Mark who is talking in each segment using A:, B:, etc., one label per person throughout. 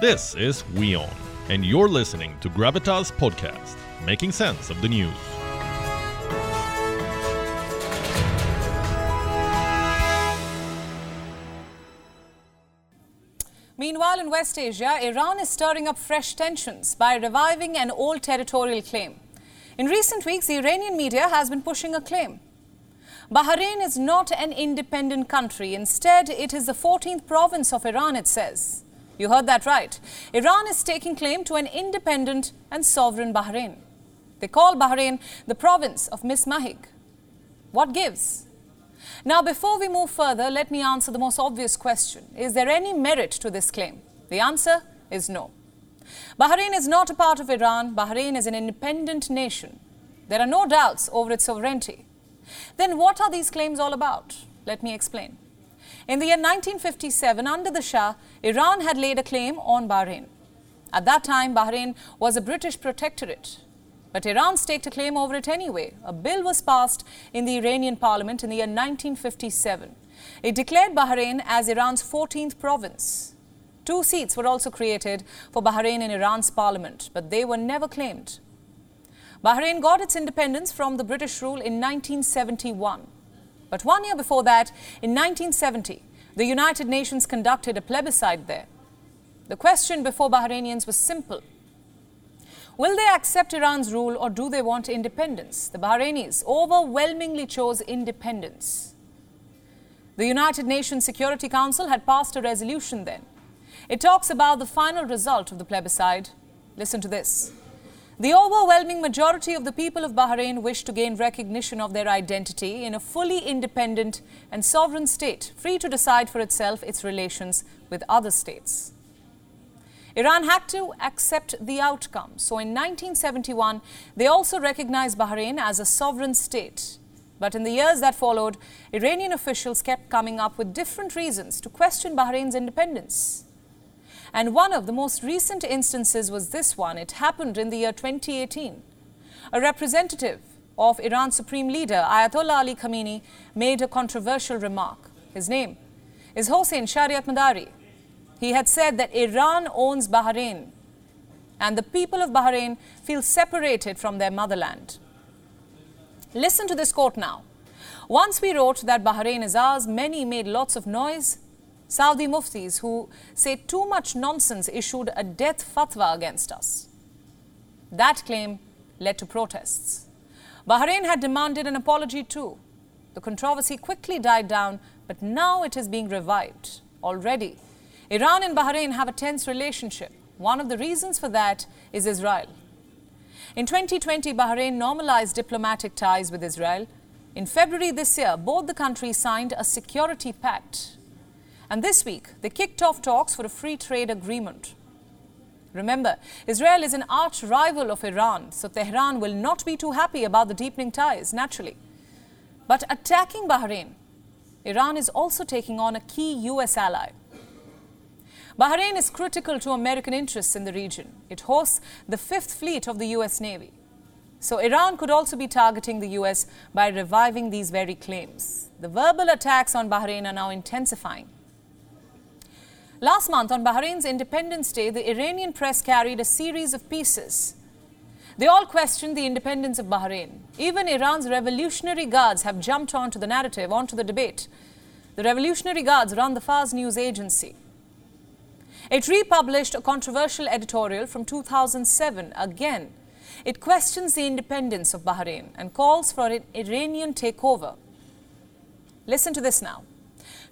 A: This is WION, and you're listening to Gravitas Podcast, making sense of the news.
B: Meanwhile, in West Asia, Iran is stirring up fresh tensions by reviving an old territorial claim. In recent weeks, the Iranian media has been pushing a claim. Bahrain is not an independent country. Instead, it is the 14th province of Iran, it says. You heard that right. Iran is taking claim to an independent and sovereign Bahrain. They call Bahrain the province of Mishmahig. What gives? Now, before we move further, let me answer the most obvious question Is there any merit to this claim? The answer is no. Bahrain is not a part of Iran. Bahrain is an independent nation. There are no doubts over its sovereignty. Then, what are these claims all about? Let me explain. In the year 1957, under the Shah, Iran had laid a claim on Bahrain. At that time, Bahrain was a British protectorate. But Iran staked a claim over it anyway. A bill was passed in the Iranian parliament in the year 1957. It declared Bahrain as Iran's 14th province. Two seats were also created for Bahrain in Iran's parliament, but they were never claimed. Bahrain got its independence from the British rule in 1971. But one year before that, in 1970, the United Nations conducted a plebiscite there. The question before Bahrainians was simple Will they accept Iran's rule or do they want independence? The Bahrainis overwhelmingly chose independence. The United Nations Security Council had passed a resolution then. It talks about the final result of the plebiscite. Listen to this. The overwhelming majority of the people of Bahrain wish to gain recognition of their identity in a fully independent and sovereign state, free to decide for itself its relations with other states. Iran had to accept the outcome. So in 1971, they also recognized Bahrain as a sovereign state. But in the years that followed, Iranian officials kept coming up with different reasons to question Bahrain's independence. And one of the most recent instances was this one. It happened in the year 2018. A representative of Iran's supreme leader, Ayatollah Ali Khamenei, made a controversial remark. His name is Hossein Shariatmadari. He had said that Iran owns Bahrain and the people of Bahrain feel separated from their motherland. Listen to this quote now. Once we wrote that Bahrain is ours, many made lots of noise Saudi muftis who say too much nonsense issued a death fatwa against us. That claim led to protests. Bahrain had demanded an apology too. The controversy quickly died down, but now it is being revived. Already, Iran and Bahrain have a tense relationship. One of the reasons for that is Israel. In 2020, Bahrain normalized diplomatic ties with Israel. In February this year, both the countries signed a security pact and this week, they kicked off talks for a free trade agreement. Remember, Israel is an arch rival of Iran, so Tehran will not be too happy about the deepening ties, naturally. But attacking Bahrain, Iran is also taking on a key US ally. Bahrain is critical to American interests in the region. It hosts the fifth fleet of the US Navy. So Iran could also be targeting the US by reviving these very claims. The verbal attacks on Bahrain are now intensifying. Last month, on Bahrain's Independence Day, the Iranian press carried a series of pieces. They all questioned the independence of Bahrain. Even Iran's Revolutionary Guards have jumped onto the narrative, onto the debate. The Revolutionary Guards run the Fars news agency. It republished a controversial editorial from 2007. Again, it questions the independence of Bahrain and calls for an Iranian takeover. Listen to this now.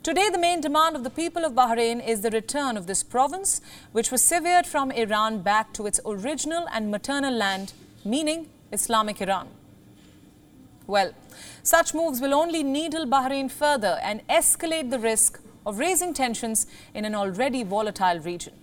B: Today, the main demand of the people of Bahrain is the return of this province, which was severed from Iran back to its original and maternal land, meaning Islamic Iran. Well, such moves will only needle Bahrain further and escalate the risk of raising tensions in an already volatile region.